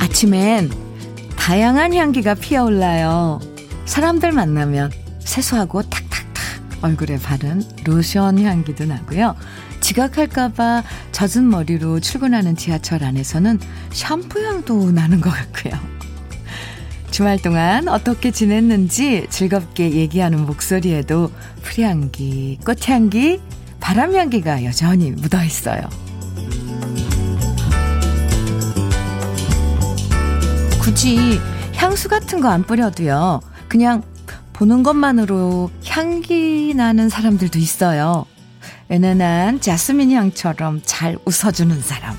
아침엔 다양한 향기가 피어올라요. 사람들 만나면 세수하고 탁탁탁 얼굴에 바른 로션 향기도 나고요. 지각할까봐 젖은 머리로 출근하는 지하철 안에서는 샴푸 향도 나는 것 같고요. 주말 동안 어떻게 지냈는지 즐겁게 얘기하는 목소리에도 풀향기, 꽃향기, 바람향기가 여전히 묻어 있어요. 굳이 향수 같은 거 안 뿌려도요. 그냥 보는 것만으로 향기 나는 사람들도 있어요. 은은한 자스민 향처럼 잘 웃어주는 사람.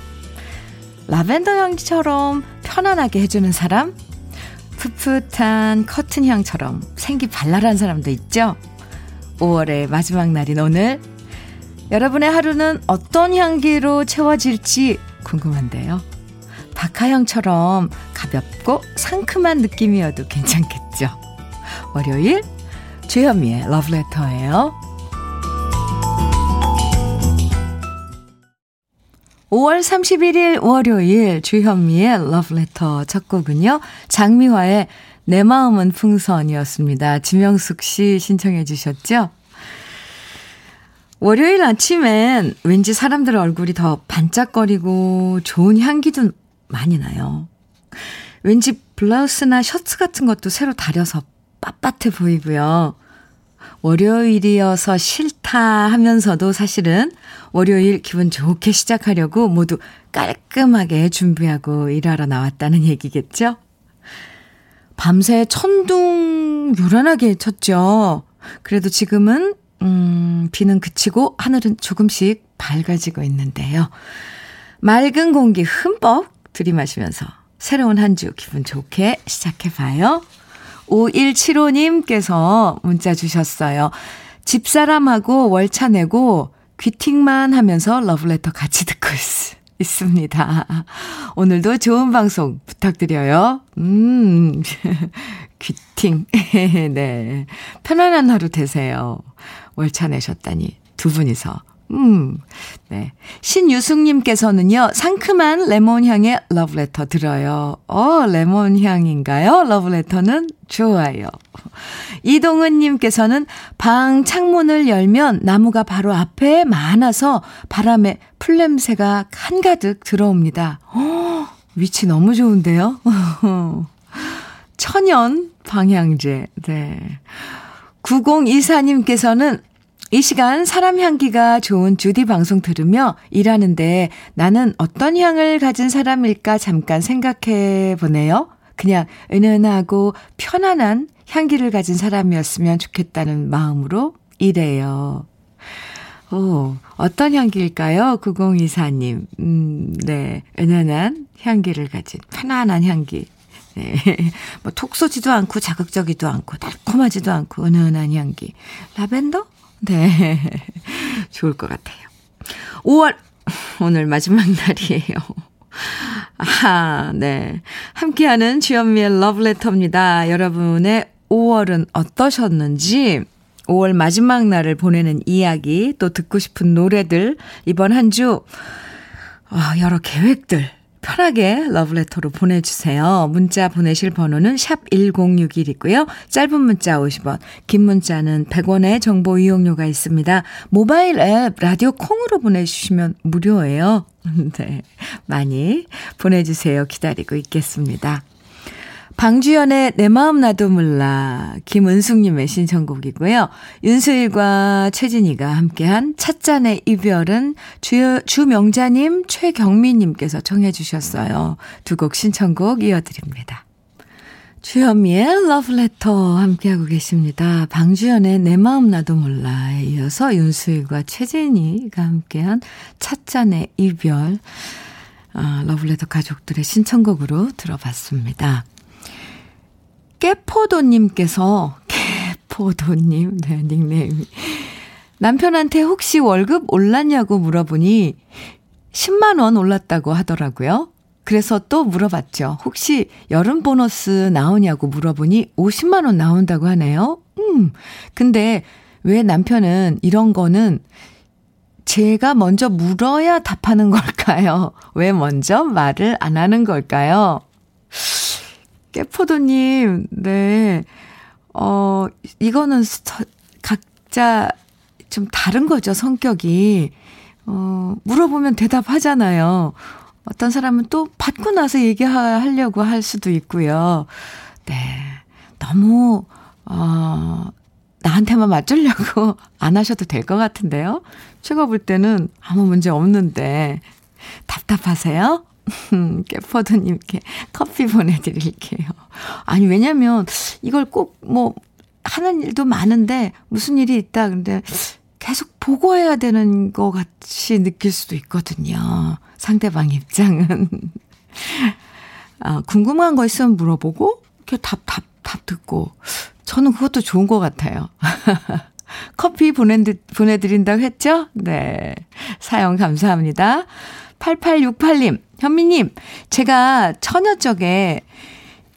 라벤더 향처럼 편안하게 해주는 사람. 풋풋한 커튼 향처럼 생기 발랄한 사람도 있죠. 5월의 마지막 날인 오늘. 여러분의 하루는 어떤 향기로 채워질지 궁금한데요. 박하영처럼 가볍고 상큼한 느낌이어도 괜찮겠죠. 월요일 주현미의 러브레터예요. 5월 31일 월요일 주현미의 러브레터 첫 곡은요. 장미화의 내 마음은 풍선이었습니다. 지명숙 씨 신청해 주셨죠? 월요일 아침엔 왠지 사람들 얼굴이 더 반짝거리고 좋은 향기도 많이 나요. 왠지 블라우스나 셔츠 같은 것도 새로 다려서 빳빳해 보이고요. 월요일이어서 싫다 하면서도 사실은 월요일 기분 좋게 시작하려고 모두 깔끔하게 준비하고 일하러 나왔다는 얘기겠죠? 밤새 천둥 요란하게 쳤죠. 그래도 지금은, 음, 비는 그치고 하늘은 조금씩 밝아지고 있는데요. 맑은 공기 흠뻑 들이마시면서 새로운 한 주 기분 좋게 시작해봐요. 5175님께서 문자 주셨어요. 집사람하고 월차 내고 귀팅만 하면서 러브레터 같이 듣고 있, 있습니다. 오늘도 좋은 방송 부탁드려요. 음, 귀팅. 네. 편안한 하루 되세요. 월차 내셨다니 두 분이서 음, 네. 신유숙님께서는요, 상큼한 레몬향의 러브레터 들어요. 어, 레몬향인가요? 러브레터는 좋아요. 이동은님께서는 방 창문을 열면 나무가 바로 앞에 많아서 바람에 풀냄새가 한가득 들어옵니다. 어, 위치 너무 좋은데요? 천연 방향제, 네. 9024님께서는 이 시간 사람 향기가 좋은 주디 방송 들으며 일하는데 나는 어떤 향을 가진 사람일까 잠깐 생각해 보네요. 그냥 은은하고 편안한 향기를 가진 사람이었으면 좋겠다는 마음으로 일해요. 오, 어떤 향기일까요? 9024님. 음, 네. 은은한 향기를 가진, 편안한 향기. 네. 뭐, 톡 쏘지도 않고 자극적이도 않고, 달콤하지도 않고, 은은한 향기. 라벤더? 네. 좋을 것 같아요. 5월, 오늘 마지막 날이에요. 아, 네. 함께하는 주현미의 러브레터입니다. 여러분의 5월은 어떠셨는지, 5월 마지막 날을 보내는 이야기, 또 듣고 싶은 노래들, 이번 한 주, 아, 여러 계획들, 편하게 러브레터로 보내주세요. 문자 보내실 번호는 샵 1061이고요. 짧은 문자 50원, 긴 문자는 100원의 정보 이용료가 있습니다. 모바일 앱 라디오 콩으로 보내주시면 무료예요. 네. 많이 보내주세요. 기다리고 있겠습니다. 방주연의 내 마음 나도 몰라 김은숙님의 신청곡이고요. 윤수일과 최진희가 함께한 찻잔의 이별은 주, 주명자님 최경미님께서 청해 주셨어요. 두 곡 신청곡 이어드립니다. 주현미의 러브레터 함께하고 계십니다. 방주연의 내 마음 나도 몰라에 이어서 윤수일과 최진희가 함께한 찻잔의 이별 아, 러브레터 가족들의 신청곡으로 들어봤습니다. 깨포도님께서, 깨포도님, 네, 닉네임이. 남편한테 혹시 월급 올랐냐고 물어보니 10만원 올랐다고 하더라고요. 그래서 또 물어봤죠. 혹시 여름 보너스 나오냐고 물어보니 50만원 나온다고 하네요. 음, 근데 왜 남편은 이런 거는 제가 먼저 물어야 답하는 걸까요? 왜 먼저 말을 안 하는 걸까요? 깨포도님, 네. 어, 이거는 각자 좀 다른 거죠, 성격이. 어, 물어보면 대답하잖아요. 어떤 사람은 또 받고 나서 얘기하려고 할 수도 있고요. 네. 너무, 어, 나한테만 맞추려고 안 하셔도 될 것 같은데요. 제가 볼 때는 아무 문제 없는데, 답답하세요? 깨퍼드님께 커피 보내드릴게요. 아니, 왜냐면, 이걸 꼭 뭐, 하는 일도 많은데, 무슨 일이 있다. 근데, 계속 보고해야 되는 것 같이 느낄 수도 있거든요. 상대방 입장은. 아, 궁금한 거 있으면 물어보고, 이렇게 답, 답, 답 듣고. 저는 그것도 좋은 것 같아요. 커피 보내드, 보내드린다고 했죠? 네. 사연 감사합니다. 8868님, 현미님, 제가 처녀적에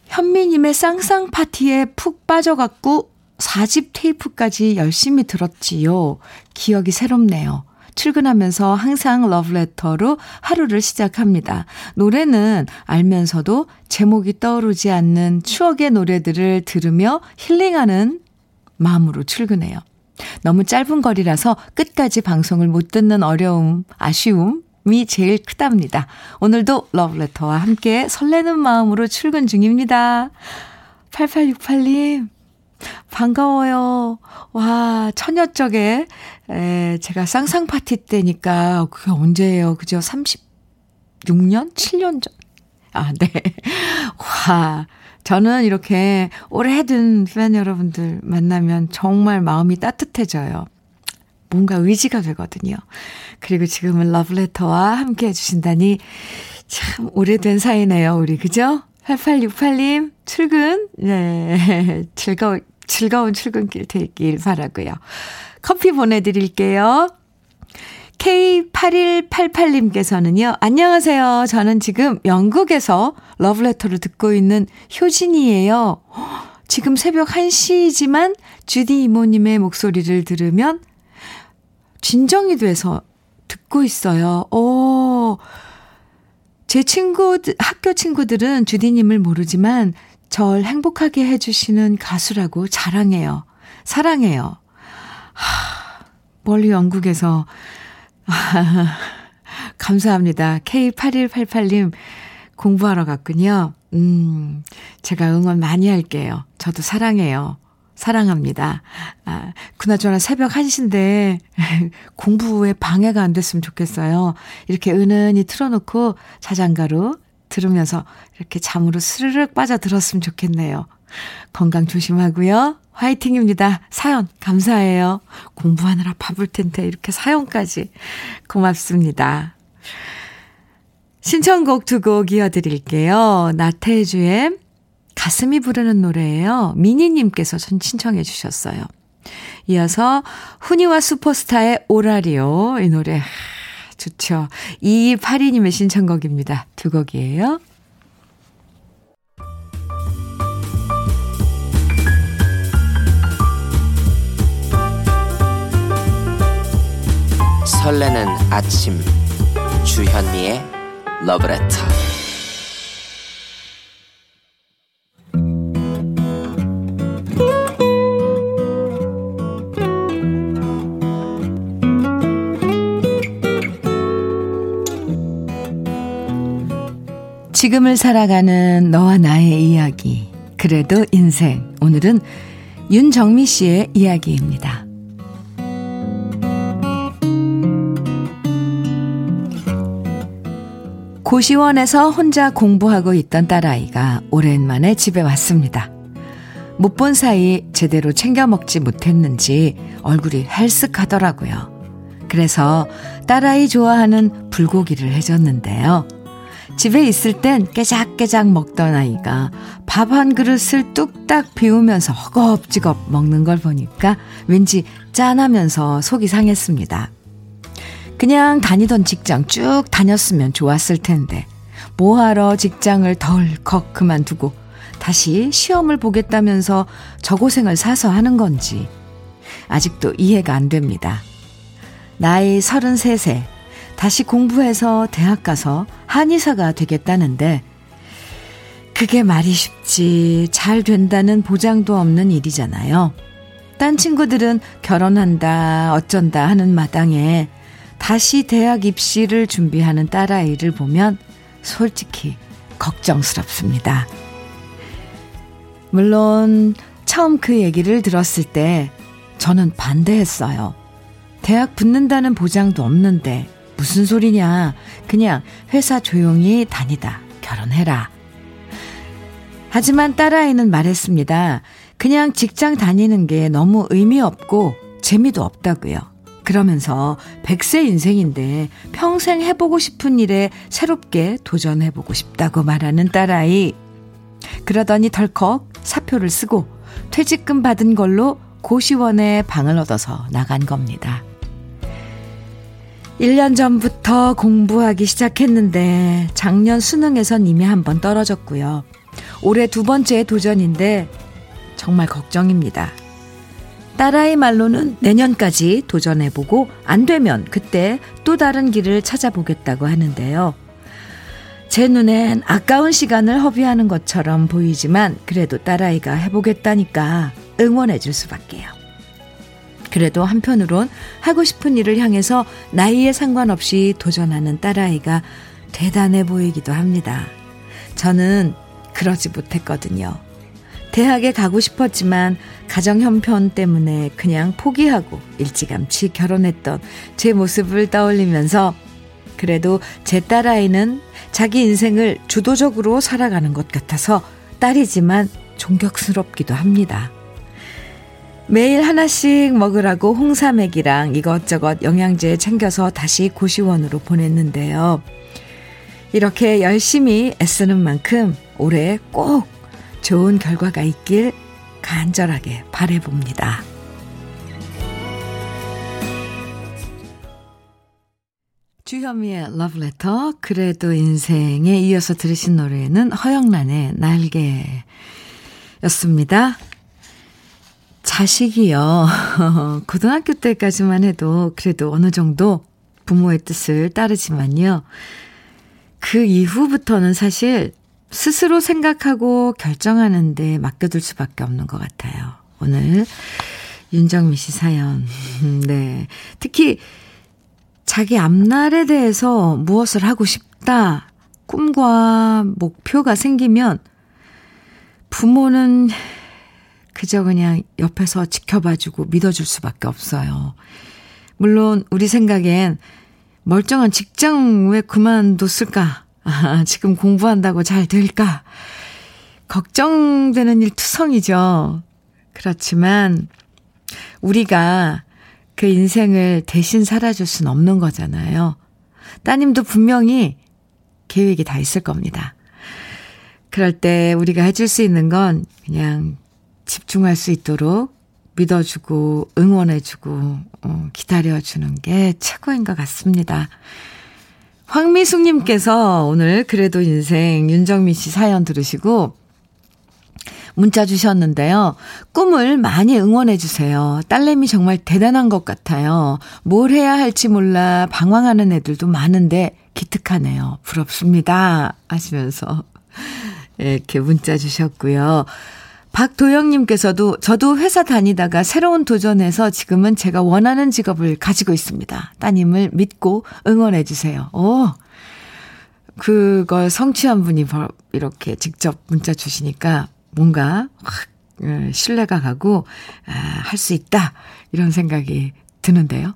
현미님의 쌍쌍 파티에 푹 빠져갖고 4집 테이프까지 열심히 들었지요. 기억이 새롭네요. 출근하면서 항상 러브레터로 하루를 시작합니다. 노래는 알면서도 제목이 떠오르지 않는 추억의 노래들을 들으며 힐링하는 마음으로 출근해요. 너무 짧은 거리라서 끝까지 방송을 못 듣는 어려움, 아쉬움 이 제일 크답니다. 오늘도 러브레터와 함께 설레는 마음으로 출근 중입니다. 8868님, 반가워요. 와, 처녀적에, 에, 제가 쌍쌍파티 때니까, 그게 언제예요? 그죠? 36년? 7년 전? 아, 네. 와, 저는 이렇게 오래된 팬 여러분들 만나면 정말 마음이 따뜻해져요. 뭔가 의지가 되거든요. 그리고 지금은 러브레터와 함께 해주신다니 참 오래된 사이네요, 우리. 그죠? 8868님, 출근, 네, 즐거운, 즐거운 출근길 되길 바라고요 커피 보내드릴게요. K8188님께서는요, 안녕하세요. 저는 지금 영국에서 러브레터를 듣고 있는 효진이에요. 지금 새벽 1시지만 주디 이모님의 목소리를 들으면 진정이 돼서 듣고 있어요. 오, 제 친구, 학교 친구들은 주디님을 모르지만 절 행복하게 해주시는 가수라고 자랑해요. 사랑해요. 하, 멀리 영국에서. 감사합니다. K8188님 공부하러 갔군요. 음, 제가 응원 많이 할게요. 저도 사랑해요. 사랑합니다. 아, 그나저나 새벽 1시인데 공부에 방해가 안 됐으면 좋겠어요. 이렇게 은은히 틀어놓고 자장가로 들으면서 이렇게 잠으로 스르륵 빠져들었으면 좋겠네요. 건강 조심하고요. 화이팅입니다. 사연 감사해요. 공부하느라 바쁠 텐데 이렇게 사연까지 고맙습니다. 신청곡 두 곡 이어드릴게요. 나태주의 가슴이 부르는 노래예요. 미니님께서 전 신청해 주셨어요. 이어서 훈이와 슈퍼스타의 오라리오 이 노래 좋죠. 2282님의 신청곡입니다. 두 곡이에요. 설레는 아침 주현미의 러브레터 지금을 살아가는 너와 나의 이야기. 그래도 인생. 오늘은 윤정미 씨의 이야기입니다. 고시원에서 혼자 공부하고 있던 딸아이가 오랜만에 집에 왔습니다. 못 본 사이 제대로 챙겨 먹지 못했는지 얼굴이 헬쓱하더라고요. 그래서 딸아이 좋아하는 불고기를 해줬는데요. 집에 있을 땐 깨작깨작 먹던 아이가 밥 한 그릇을 뚝딱 비우면서 허겁지겁 먹는 걸 보니까 왠지 짠하면서 속이 상했습니다. 그냥 다니던 직장 쭉 다녔으면 좋았을 텐데 뭐하러 직장을 덜컥 그만두고 다시 시험을 보겠다면서 저 고생을 사서 하는 건지 아직도 이해가 안 됩니다. 나이 33세 다시 공부해서 대학 가서 한의사가 되겠다는데 그게 말이 쉽지 잘 된다는 보장도 없는 일이잖아요. 딴 친구들은 결혼한다 어쩐다 하는 마당에 다시 대학 입시를 준비하는 딸아이를 보면 솔직히 걱정스럽습니다. 물론 처음 그 얘기를 들었을 때 저는 반대했어요. 대학 붙는다는 보장도 없는데 무슨 소리냐. 그냥 회사 조용히 다니다 결혼해라. 하지만 딸아이는 말했습니다. 그냥 직장 다니는 게 너무 의미 없고 재미도 없다고요. 그러면서 100세 인생인데 평생 해보고 싶은 일에 새롭게 도전해보고 싶다고 말하는 딸아이. 그러더니 덜컥 사표를 쓰고 퇴직금 받은 걸로 고시원에 방을 얻어서 나간 겁니다. 1년 전부터 공부하기 시작했는데 작년 수능에선 이미 한 번 떨어졌고요. 올해 두 번째 도전인데 정말 걱정입니다. 딸아이 말로는 내년까지 도전해보고 안 되면 그때 또 다른 길을 찾아보겠다고 하는데요. 제 눈엔 아까운 시간을 허비하는 것처럼 보이지만 그래도 딸아이가 해보겠다니까 응원해 줄 수밖에요. 그래도 한편으론 하고 싶은 일을 향해서 나이에 상관없이 도전하는 딸아이가 대단해 보이기도 합니다. 저는 그러지 못했거든요. 대학에 가고 싶었지만 가정 형편 때문에 그냥 포기하고 일찌감치 결혼했던 제 모습을 떠올리면서 그래도 제 딸아이는 자기 인생을 주도적으로 살아가는 것 같아서 딸이지만 존경스럽기도 합니다. 매일 하나씩 먹으라고 홍삼액이랑 이것저것 영양제 챙겨서 다시 고시원으로 보냈는데요. 이렇게 열심히 애쓰는 만큼 올해 꼭 좋은 결과가 있길 간절하게 바래봅니다. 주현미의 러브레터 그래도 인생에 이어서 들으신 노래는 허영란의 날개였습니다. 자식이요. 고등학교 때까지만 해도 그래도 어느 정도 부모의 뜻을 따르지만요. 그 이후부터는 사실 스스로 생각하고 결정하는데 맡겨둘 수밖에 없는 것 같아요. 오늘 윤정미 씨 사연. 네. 특히 자기 앞날에 대해서 무엇을 하고 싶다, 꿈과 목표가 생기면 부모는 그저 그냥 옆에서 지켜봐주고 믿어줄 수밖에 없어요. 물론 우리 생각엔 멀쩡한 직장 왜 그만뒀을까? 아, 지금 공부한다고 잘 될까? 걱정되는 일 투성이죠. 그렇지만 우리가 그 인생을 대신 살아줄 순 없는 거잖아요. 따님도 분명히 계획이 다 있을 겁니다. 그럴 때 우리가 해줄 수 있는 건 그냥 집중할 수 있도록 믿어주고 응원해주고 어, 기다려주는 게 최고인 것 같습니다. 황미숙님께서 오늘 그래도 인생 윤정미 씨 사연 들으시고 문자 주셨는데요. 꿈을 많이 응원해 주세요. 딸내미 정말 대단한 것 같아요. 뭘 해야 할지 몰라 방황하는 애들도 많은데 기특하네요. 부럽습니다. 하시면서 이렇게 문자 주셨고요. 박도영님께서도 저도 회사 다니다가 새로운 도전에서 지금은 제가 원하는 직업을 가지고 있습니다. 따님을 믿고 응원해 주세요. 오, 그걸 성취한 분이 이렇게 직접 문자 주시니까 뭔가 확 예, 신뢰가 가고 아, 할 수 있다 이런 생각이 드는데요.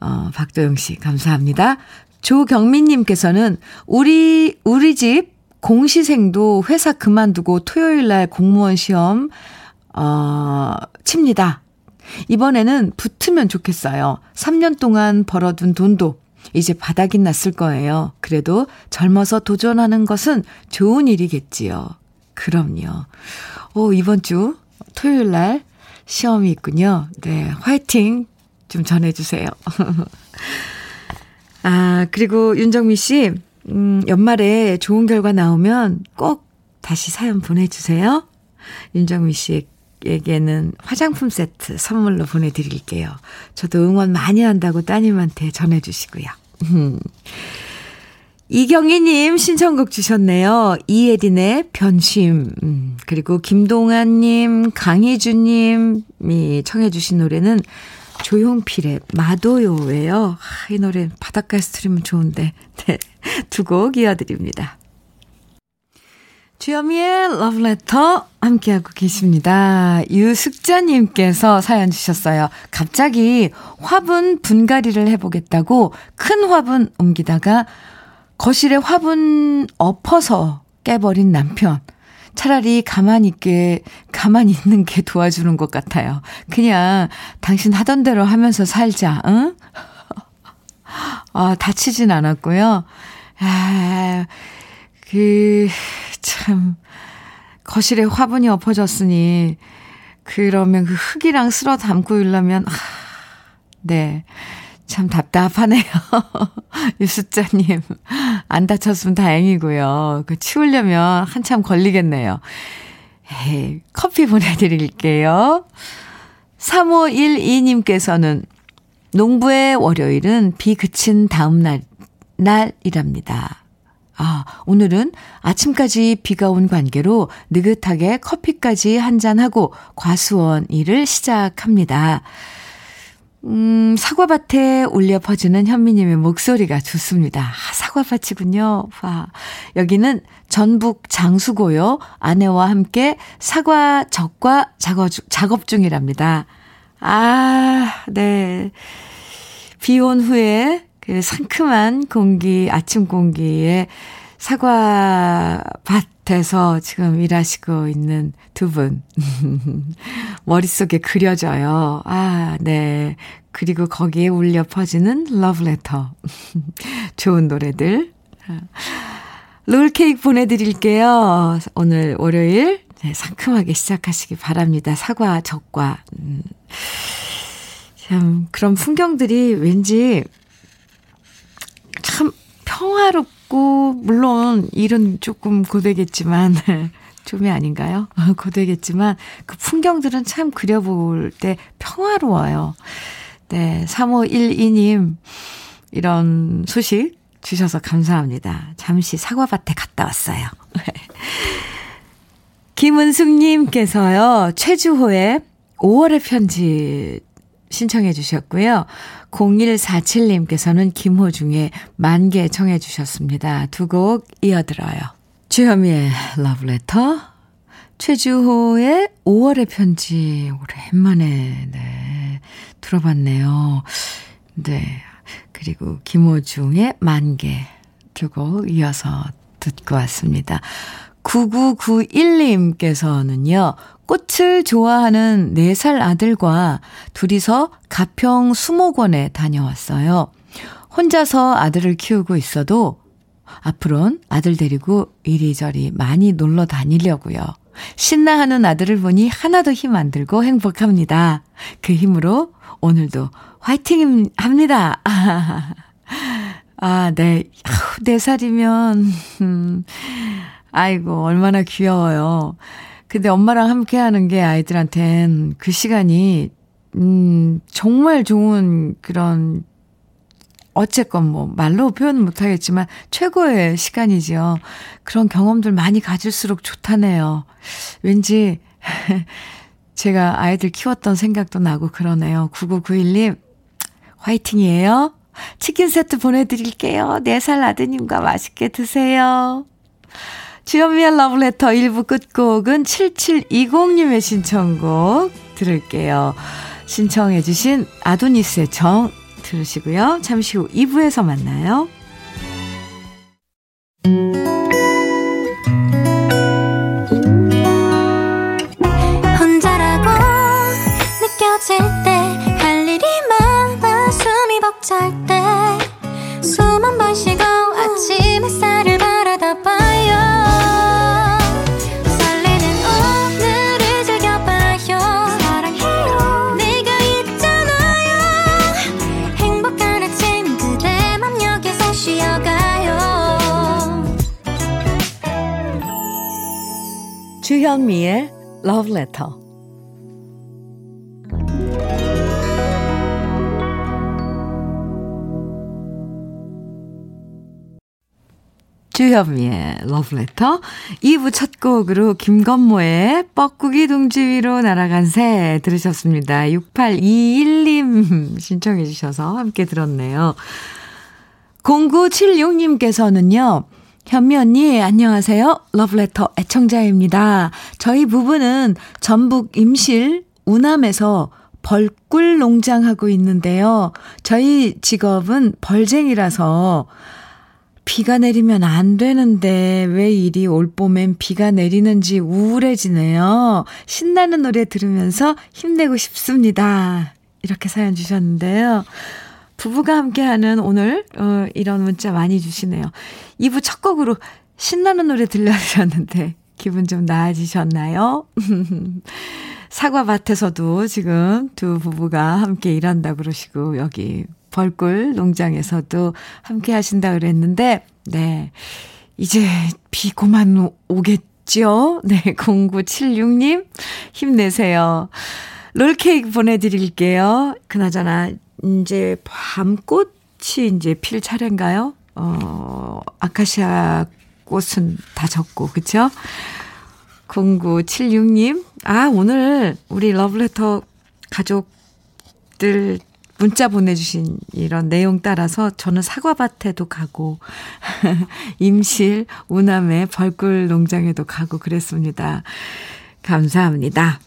어, 박도영 씨 감사합니다. 조경민님께서는 우리 우리 집 공시생도 회사 그만두고 토요일 날 공무원 시험, 어, 칩니다. 이번에는 붙으면 좋겠어요. 3년 동안 벌어둔 돈도 이제 바닥이 났을 거예요. 그래도 젊어서 도전하는 것은 좋은 일이겠지요. 그럼요. 오, 이번 주 토요일 날 시험이 있군요. 네, 화이팅 좀 전해주세요. 아, 그리고 윤정미 씨, 음, 연말에 좋은 결과 나오면 꼭 다시 사연 보내주세요. 윤정미 씨에게는 화장품 세트 선물로 보내드릴게요. 저도 응원 많이 한다고 따님한테 전해주시고요. 이경희님 신청곡 주셨네요. 이예린의 변심. 음, 그리고 김동환님, 강희주님이 청해주신 노래는 조용필의 마도요예요. 아, 이 노래 바닷가에서 들으면 좋은데. 네. 두 곡 이어드립니다. 주여미의 러브레터 함께하고 계십니다. 유숙자님께서 사연 주셨어요. 갑자기 화분 분갈이를 해보겠다고 큰 화분 옮기다가 거실에 화분 엎어서 깨버린 남편. 차라리 가만히 있게, 가만히 있는 게 도와주는 것 같아요. 그냥 당신 하던 대로 하면서 살자, 응? 아, 다치진 않았고요. 아, 그, 참, 거실에 화분이 엎어졌으니, 그러면 그 흙이랑 쓸어 담고 일려면, 아, 네. 참 답답하네요. 유수자님. 안 다쳤으면 다행이고요. 그 치우려면 한참 걸리겠네요. 에이, 커피 보내드릴게요. 3512님께서는 농부의 월요일은 비 그친 다음 날, 날이랍니다. 아, 오늘은 아침까지 비가 온 관계로 느긋하게 커피까지 한 잔하고 과수원 일을 시작합니다. 음, 사과밭에 울려 퍼지는 현미님의 목소리가 좋습니다. 아, 사과밭이군요. 와. 여기는 전북 장수고요. 아내와 함께 사과 적과 작업, 작업 중이랍니다. 아, 네. 비온 후에 그 상큼한 공기, 아침 공기에 사과밭 에서 지금 일하시고 있는 두 분. 머릿속에 그려져요. 아, 네. 그리고 거기에 울려 퍼지는 러브레터. 좋은 노래들. 롤케이크 보내드릴게요. 오늘 월요일 네, 상큼하게 시작하시기 바랍니다. 사과, 적과. 음. 참, 그런 풍경들이 왠지 참 평화롭고, 물론 일은 조금 고되겠지만, 좀이 아닌가요? 고되겠지만, 그 풍경들은 참 그려볼 때 평화로워요. 네, 3512님, 이런 소식 주셔서 감사합니다. 잠시 사과밭에 갔다 왔어요. 김은숙님께서요, 최주호의 5월의 편지 신청해 주셨고요. 0147님께서는 김호중의 만개 청해 주셨습니다. 두 곡 이어들어요. 주현미의 러브레터, 최주호의 5월의 편지 오랜만에 네, 들어봤네요. 네. 그리고 김호중의 만개 두 곡 이어서 듣고 왔습니다. 9991님께서는요, 꽃을 좋아하는 4살 아들과 둘이서 가평 수목원에 다녀왔어요. 혼자서 아들을 키우고 있어도 앞으론 아들 데리고 이리저리 많이 놀러 다니려고요. 신나하는 아들을 보니 하나도 힘 안 들고 행복합니다. 그 힘으로 오늘도 화이팅 합니다. 아, 네. 아우, 4살이면, 음, 아이고, 얼마나 귀여워요. 근데 엄마랑 함께 하는 게 아이들한텐 그 시간이, 음, 정말 좋은 그런, 어쨌건 뭐, 말로 표현은 못하겠지만, 최고의 시간이지요. 그런 경험들 많이 가질수록 좋다네요. 왠지, 제가 아이들 키웠던 생각도 나고 그러네요. 9991님, 화이팅이에요. 치킨 세트 보내드릴게요. 4살 아드님과 맛있게 드세요. 주현미의 러브레터 1부 끝곡은 7720님의 신청곡 들을게요. 신청해 주신 아도니스의 정 들으시고요. 잠시 후 2부에서 만나요. 혼자라고 느껴질 때 할 일이 많아 숨이 벅찰 때 주현미의 Love Letter. 주현미의 Love Letter 2부 첫 곡으로 김건모의 뻐꾸기 둥지 위로 날아간 새 들으셨습니다. 6821님 신청해 주셔서 함께 들었네요. 0976님께서는요. 현미 언니, 안녕하세요. 러브레터 애청자입니다. 저희 부부는 전북 임실 우남에서 벌꿀 농장하고 있는데요. 저희 직업은 벌쟁이라서 비가 내리면 안 되는데 왜 이리 올 봄엔 비가 내리는지 우울해지네요. 신나는 노래 들으면서 힘내고 싶습니다. 이렇게 사연 주셨는데요. 부부가 함께하는 오늘 어, 이런 문자 많이 주시네요. 2부 첫 곡으로 신나는 노래 들려주셨는데 기분 좀 나아지셨나요? 사과밭에서도 지금 두 부부가 함께 일한다 그러시고 여기 벌꿀 농장에서도 함께 하신다 그랬는데 네. 이제 비 그만 오겠죠? 네, 0976님 힘내세요. 롤케이크 보내드릴게요. 그나저나 이제 밤꽃이 이제 필 차례인가요? 어, 아카시아 꽃은 다 졌고, 그쵸? 0976님, 아, 오늘 우리 러브레터 가족들 문자 보내주신 이런 내용 따라서 저는 사과밭에도 가고, 임실, 우남의 벌꿀 농장에도 가고 그랬습니다. 감사합니다.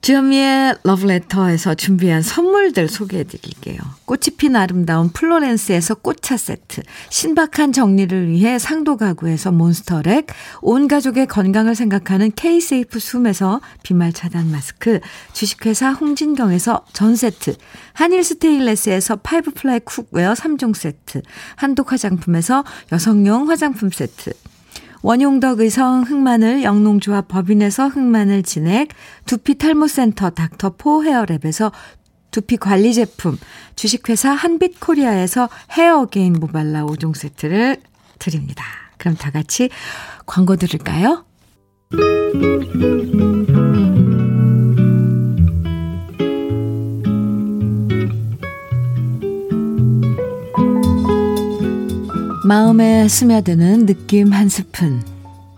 주현미의 러브레터에서 준비한 선물들 소개해 드릴게요. 꽃이 핀 아름다운 플로렌스에서 꽃차 세트, 신박한 정리를 위해 상도 가구에서 몬스터랙, 온 가족의 건강을 생각하는 K-세이프 숨에서 비말 차단 마스크, 주식회사 홍진경에서 전 세트, 한일 스테인레스에서 five ply cookware 3종 세트, 한독 화장품에서 여성용 화장품 세트, 원용덕 의성 흑마늘 영농조합 법인에서 흑마늘 진액, 두피 탈모센터 닥터포 헤어랩에서 두피 관리 제품, 주식회사 한빛코리아에서 헤어게인 모발라 5종 세트를 드립니다. 그럼 다 같이 광고 들을까요? 마음에 스며드는 느낌 한 스푼.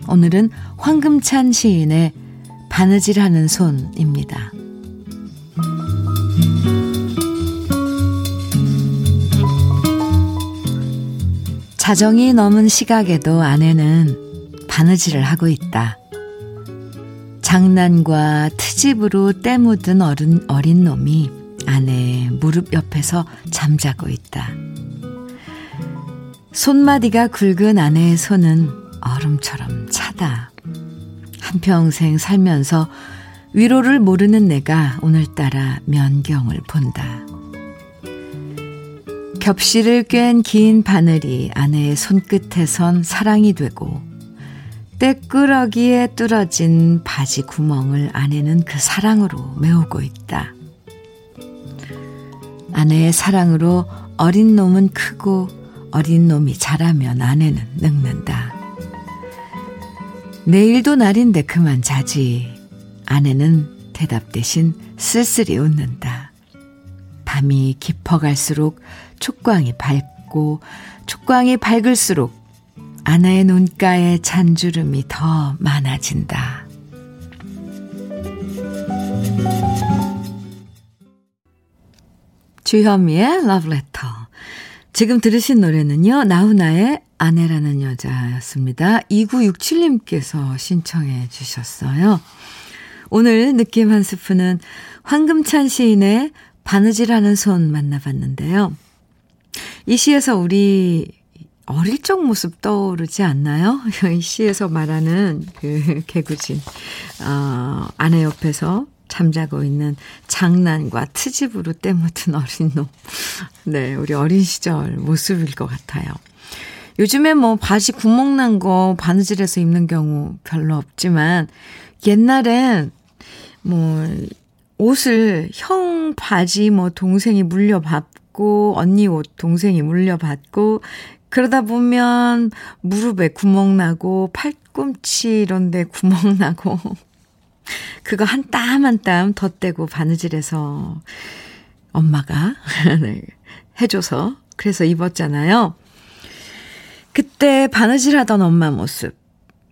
오늘은 황금찬 시인의 바느질하는 손입니다. 자정이 넘은 시각에도 아내는 바느질을 하고 있다. 장난과 트집으로 때묻은 어른, 어린 놈이 아내의 무릎 옆에서 잠자고 있다. 손마디가 굵은 아내의 손은 얼음처럼 차다. 한평생 살면서 위로를 모르는 내가 오늘따라 면경을 본다. 겹실을 꿰은 긴 바늘이 아내의 손끝에선 사랑이 되고 때꾸러기에 뚫어진 바지 구멍을 아내는 그 사랑으로 메우고 있다. 아내의 사랑으로 어린 놈은 크고 어린 놈이 자라면 아내는 늙는다. 내일도 날인데 그만 자지. 아내는 대답 대신 쓸쓸히 웃는다. 밤이 깊어갈수록 촉광이 밝고 촉광이 밝을수록 아내의 눈가에 잔주름이 더 많아진다. 주현미의 러브레터 지금 들으신 노래는요, 나훈아의 아내라는 여자였습니다. 2967님께서 신청해 주셨어요. 오늘 느낌 한 스푼은 황금찬 시인의 바느질하는 손 만나봤는데요. 이 시에서 우리 어릴 적 모습 떠오르지 않나요? 이 시에서 말하는 그 개구진, 어, 아내 옆에서 잠자고 있는 장난과 트집으로 때묻은 어린 놈. 네, 우리 어린 시절 모습일 것 같아요. 요즘에 뭐 바지 구멍 난 거 바느질해서 입는 경우 별로 없지만 옛날엔 뭐 옷을 형 바지 뭐 동생이 물려받고 언니 옷 동생이 물려받고 그러다 보면 무릎에 구멍 나고 팔꿈치 이런 데 구멍 나고 그거 한 땀 한 땀 덧대고 바느질해서 엄마가 네, 해줘서 그래서 입었잖아요. 그때 바느질 하던 엄마 모습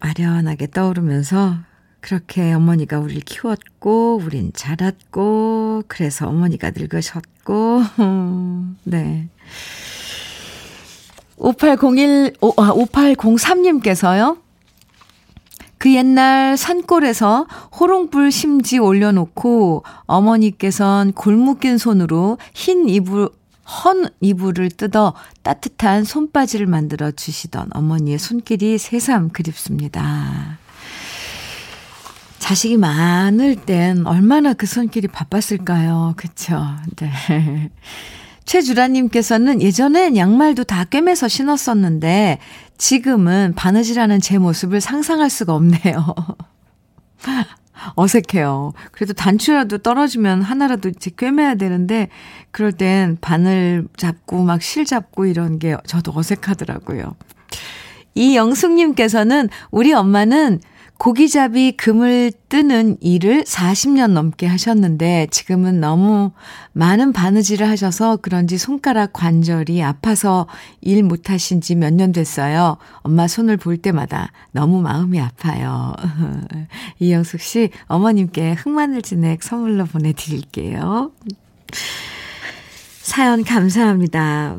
아련하게 떠오르면서 그렇게 어머니가 우리를 키웠고 우린 자랐고 그래서 어머니가 늙으셨고 네. 5801 아, 5803님께서요. 그 옛날 산골에서 호롱불 심지 올려놓고 어머니께선 골무낀 손으로 흰 이불, 헌 이불을 뜯어 따뜻한 손바지를 만들어 주시던 어머니의 손길이 새삼 그립습니다. 자식이 많을 땐 얼마나 그 손길이 바빴을까요? 그쵸? 네. 최주라님께서는 예전엔 양말도 다 꿰매서 신었었는데 지금은 바느질하는 제 모습을 상상할 수가 없네요. 어색해요. 그래도 단추라도 떨어지면 하나라도 이제 꿰매야 되는데 그럴 땐 바늘 잡고 막 실 잡고 이런 게 저도 어색하더라고요. 이영숙님께서는 우리 엄마는 고기잡이 금을 뜨는 일을 40년 넘게 하셨는데 지금은 너무 많은 바느질을 하셔서 그런지 손가락 관절이 아파서 일 못하신 지 몇 년 됐어요. 엄마 손을 볼 때마다 너무 마음이 아파요. 이영숙 씨, 어머님께 흑마늘 진액 선물로 보내드릴게요. 사연 감사합니다.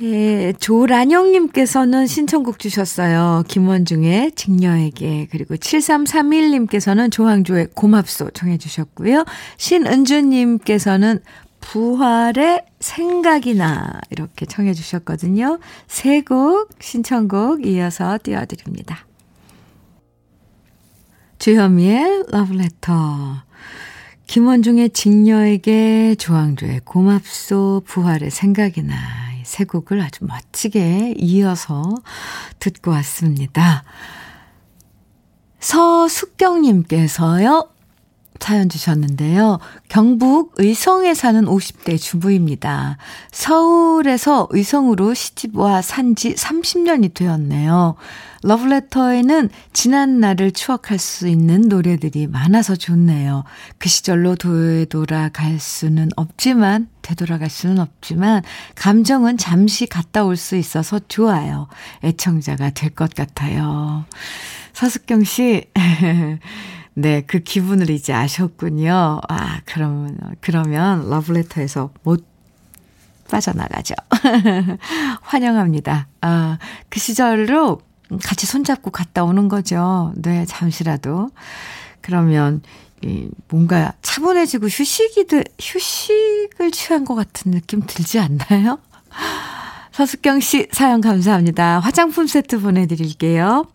예, 조란영님께서는 신청곡 주셨어요. 김원중의 직녀에게. 그리고 7331님께서는 조항조의 고맙소 청해 주셨고요. 신은주님께서는 부활의 생각이나 이렇게 청해 주셨거든요. 세 곡 신청곡 이어서 띄워드립니다. 주현미의 러브레터. 김원중의 직녀에게 조항조의 고맙소 부활의 생각이나 세 곡을 아주 멋지게 이어서 듣고 왔습니다. 서숙경님께서요, 사연 주셨는데요. 경북 의성에 사는 50대 주부입니다. 서울에서 의성으로 시집와 산 지 30년이 되었네요. 러브레터에는 지난 날을 추억할 수 있는 노래들이 많아서 좋네요. 그 시절로 되돌아갈 수는 없지만, 되돌아갈 수는 없지만, 감정은 잠시 갔다 올 수 있어서 좋아요. 애청자가 될 것 같아요. 서숙경 씨, 네, 그 기분을 이제 아셨군요. 아, 그러면, 그러면 러브레터에서 못 빠져나가죠. 환영합니다. 아, 그 시절로 같이 손잡고 갔다 오는 거죠. 네, 잠시라도. 그러면, 이, 뭔가 차분해지고 휴식이들, 휴식을 취한 것 같은 느낌 들지 않나요? 서숙경 씨, 사연 감사합니다. 화장품 세트 보내드릴게요.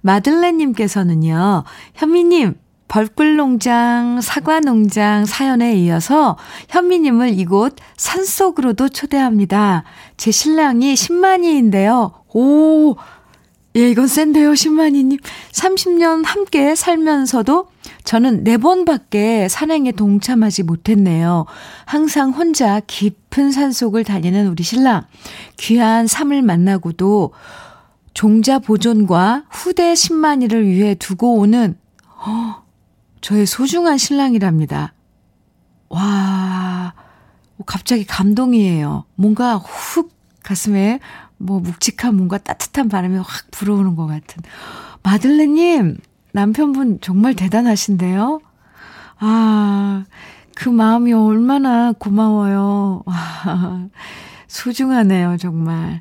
마들렌님께서는요, 현미님, 벌꿀농장, 사과농장 사연에 이어서 현미님을 이곳 산속으로도 초대합니다. 제 신랑이 10만이인데요. 오, 예, 이건 센데요, 10만이님. 30년 함께 살면서도 저는 4번밖에 산행에 동참하지 못했네요. 항상 혼자 깊은 산속을 다니는 우리 신랑. 귀한 삶을 만나고도 종자 보존과 후대 10만이를 위해 두고 오는 어, 저의 소중한 신랑이랍니다. 와, 갑자기 감동이에요. 뭔가 훅 가슴에 뭐 묵직한 뭔가 따뜻한 바람이 확 불어오는 것 같은. 마들레님, 남편분 정말 대단하신데요? 아, 그 마음이 얼마나 고마워요. 와, 소중하네요, 정말.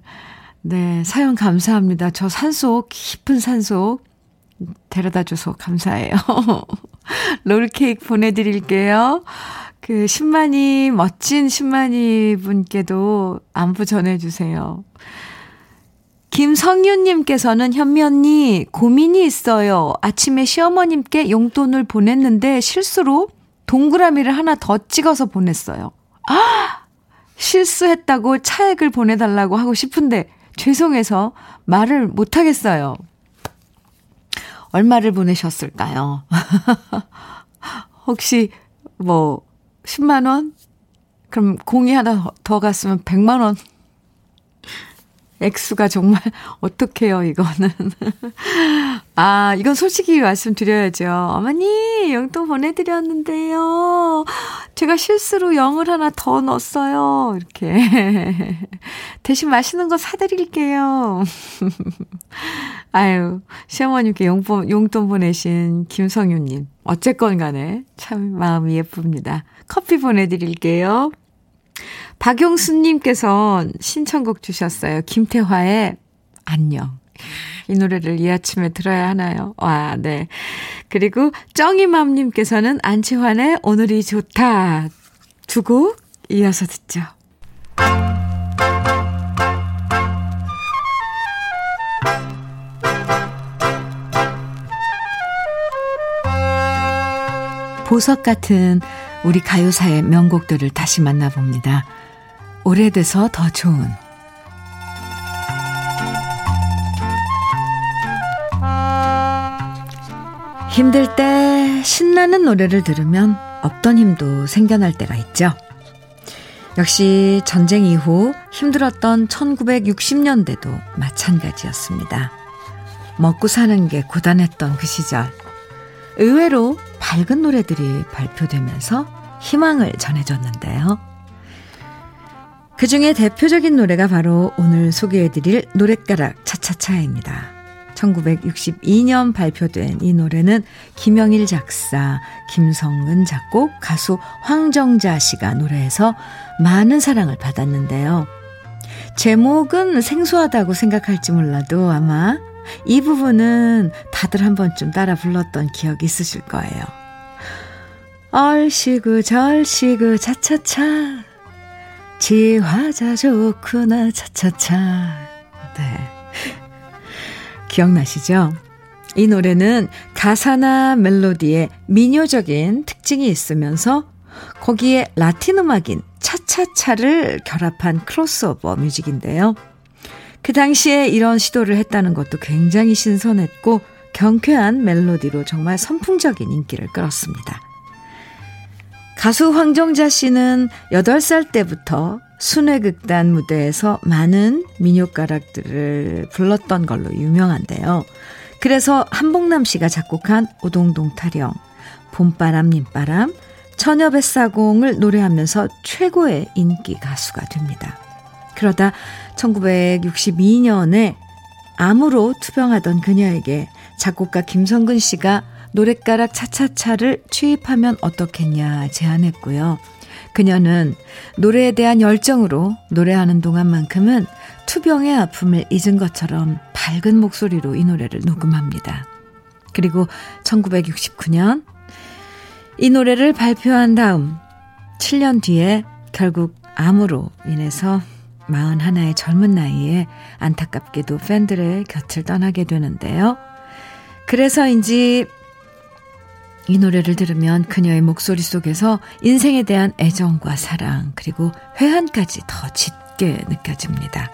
네, 사연 감사합니다. 저 산속, 깊은 산속 데려다 줘서 감사해요. 롤케이크 보내드릴게요. 그, 10만이, 멋진 10만이 분께도 안부 전해주세요. 김성윤님께서는 현미 언니, 고민이 있어요. 아침에 시어머님께 용돈을 보냈는데 실수로 동그라미를 하나 더 찍어서 보냈어요. 아! 실수했다고 차액을 보내달라고 하고 싶은데 죄송해서 말을 못하겠어요. 얼마를 보내셨을까요? 혹시 뭐 10만 원? 그럼 공이 하나 더 갔으면 100만 원 액수가 정말 어떡해요, 이거는. 아, 이건 솔직히 말씀드려야죠. 어머니, 용돈 보내드렸는데요. 제가 실수로 0을 하나 더 넣었어요. 이렇게. 대신 맛있는 거 사드릴게요. 아유, 시어머님께 용돈, 용돈 보내신 김성윤님. 어쨌건 간에 참 마음이 예쁩니다. 커피 보내드릴게요. 박용수님께서 신청곡 주셨어요. 김태화의 안녕. 이 노래를 이 아침에 들어야 하나요? 와, 네. 그리고 쩡이맘님께서는 안치환의 오늘이 좋다. 두 곡 이어서 듣죠. 보석 같은 우리 가요사의 명곡들을 다시 만나봅니다. 오래돼서 더 좋은 힘들 때 신나는 노래를 들으면 없던 힘도 생겨날 때가 있죠. 역시 전쟁 이후 힘들었던 1960년대도 마찬가지였습니다. 먹고 사는 게 고단했던 그 시절. 의외로 밝은 노래들이 발표되면서 희망을 전해줬는데요. 그 중에 대표적인 노래가 바로 오늘 소개해드릴 노랫가락 차차차입니다. 1962년 발표된 이 노래는 김영일 작사, 김성은 작곡, 가수 황정자 씨가 노래해서 많은 사랑을 받았는데요. 제목은 생소하다고 생각할지 몰라도 아마 이 부분은 다들 한 번쯤 따라 불렀던 기억이 있으실 거예요. 얼씨구 절씨구 차차차 지화자 좋구나 차차차 네 기억나시죠? 이 노래는 가사나 멜로디에 민요적인 특징이 있으면서 거기에 라틴 음악인 차차차를 결합한 크로스오버 뮤직인데요. 그 당시에 이런 시도를 했다는 것도 굉장히 신선했고 경쾌한 멜로디로 정말 선풍적인 인기를 끌었습니다. 가수 황정자 씨는 8살 때부터 순회극단 무대에서 많은 민요가락들을 불렀던 걸로 유명한데요. 그래서 한복남 씨가 작곡한 오동동 타령, 봄바람, 님바람, 처녀 뱃사공을 노래하면서 최고의 인기 가수가 됩니다. 그러다 1962년에 암으로 투병하던 그녀에게 작곡가 김성근 씨가 노랫가락 차차차를 취입하면 어떻겠냐 제안했고요. 그녀는 노래에 대한 열정으로 노래하는 동안만큼은 투병의 아픔을 잊은 것처럼 밝은 목소리로 이 노래를 녹음합니다. 그리고 1969년 이 노래를 발표한 다음 7년 뒤에 결국 암으로 인해서 41의 젊은 나이에 안타깝게도 팬들의 곁을 떠나게 되는데요. 그래서인지 이 노래를 들으면 그녀의 목소리 속에서 인생에 대한 애정과 사랑, 그리고 회한까지 더 짙게 느껴집니다.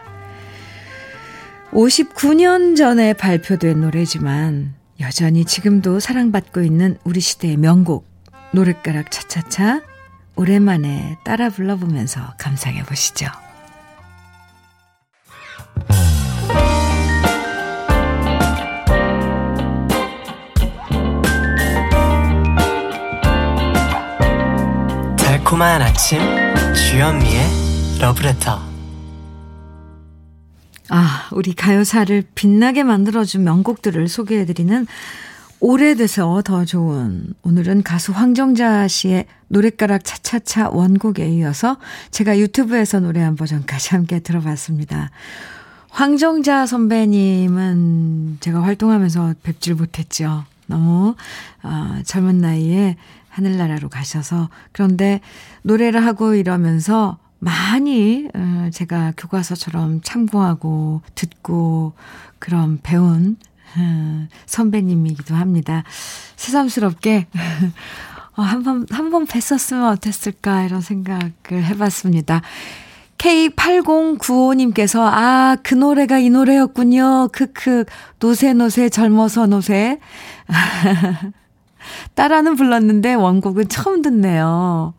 59년 전에 발표된 노래지만 여전히 지금도 사랑받고 있는 우리 시대의 명곡, 노랫가락 차차차, 오랜만에 따라 불러보면서 감상해 보시죠. 달콤한 아침 주현미의 러브레터 아, 우리 가요사를 빛나게 만들어준 명곡들을 소개해드리는 오래돼서 더 좋은 오늘은 가수 황정자 씨의 노랫가락 차차차 원곡에 이어서 제가 유튜브에서 노래한 버전까지 함께 들어봤습니다. 황정자 선배님은 제가 활동하면서 뵙질 못했죠. 너무 어, 젊은 나이에 하늘나라로 가셔서 그런데 노래를 하고 이러면서 많이 어, 제가 교과서처럼 참고하고 듣고 그런 배운 어, 선배님이기도 합니다. 새삼스럽게 어, 한번 한번 뵀었으면 어땠을까 이런 생각을 해봤습니다. K8095님께서, 아, 그 노래가 이 노래였군요. 크크, 노세노세 젊어서 노세. 따라는 불렀는데 원곡은 처음 듣네요.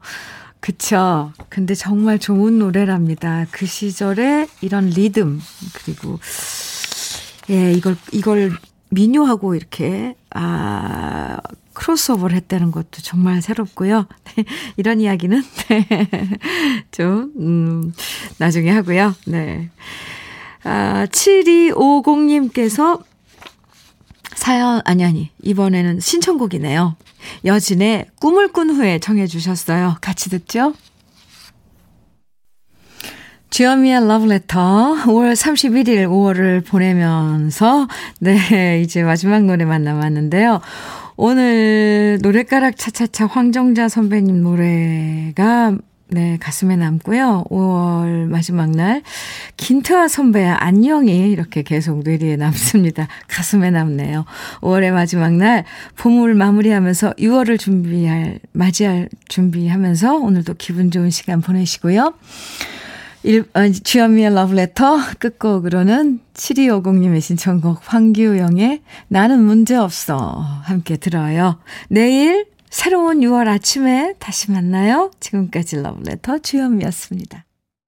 그쵸. 근데 정말 좋은 노래랍니다. 그 시절에 이런 리듬, 그리고, 예, 이걸, 이걸 민요하고 이렇게, 아, 크로스오버를 했다는 것도 정말 새롭고요. 네, 이런 이야기는, 네, 좀, 음, 나중에 하고요. 네. 아, 7250님께서 사연, 아니, 아니, 이번에는 신청곡이네요. 여진의 꿈을 꾼 후에 정해주셨어요. 같이 듣죠? 주현미의 러브레터 5월 31일 5월을 보내면서 네 이제 마지막 노래만 남았는데요. 오늘 노래가락 차차차 황정자 선배님 노래가 네, 가슴에 남고요. 5월 마지막 날 김태화 선배의 안녕이 이렇게 계속 뇌리에 남습니다. 가슴에 남네요. 5월의 마지막 날 봄을 마무리하면서 6월을 준비할 맞이할 준비하면서 오늘도 기분 좋은 시간 보내시고요. 일, 어, 주현미의 러브레터 끝곡으로는 7250님의 신청곡 황규영의 나는 문제없어 함께 들어요. 내일 새로운 6월 아침에 다시 만나요. 지금까지 러브레터 주현미였습니다.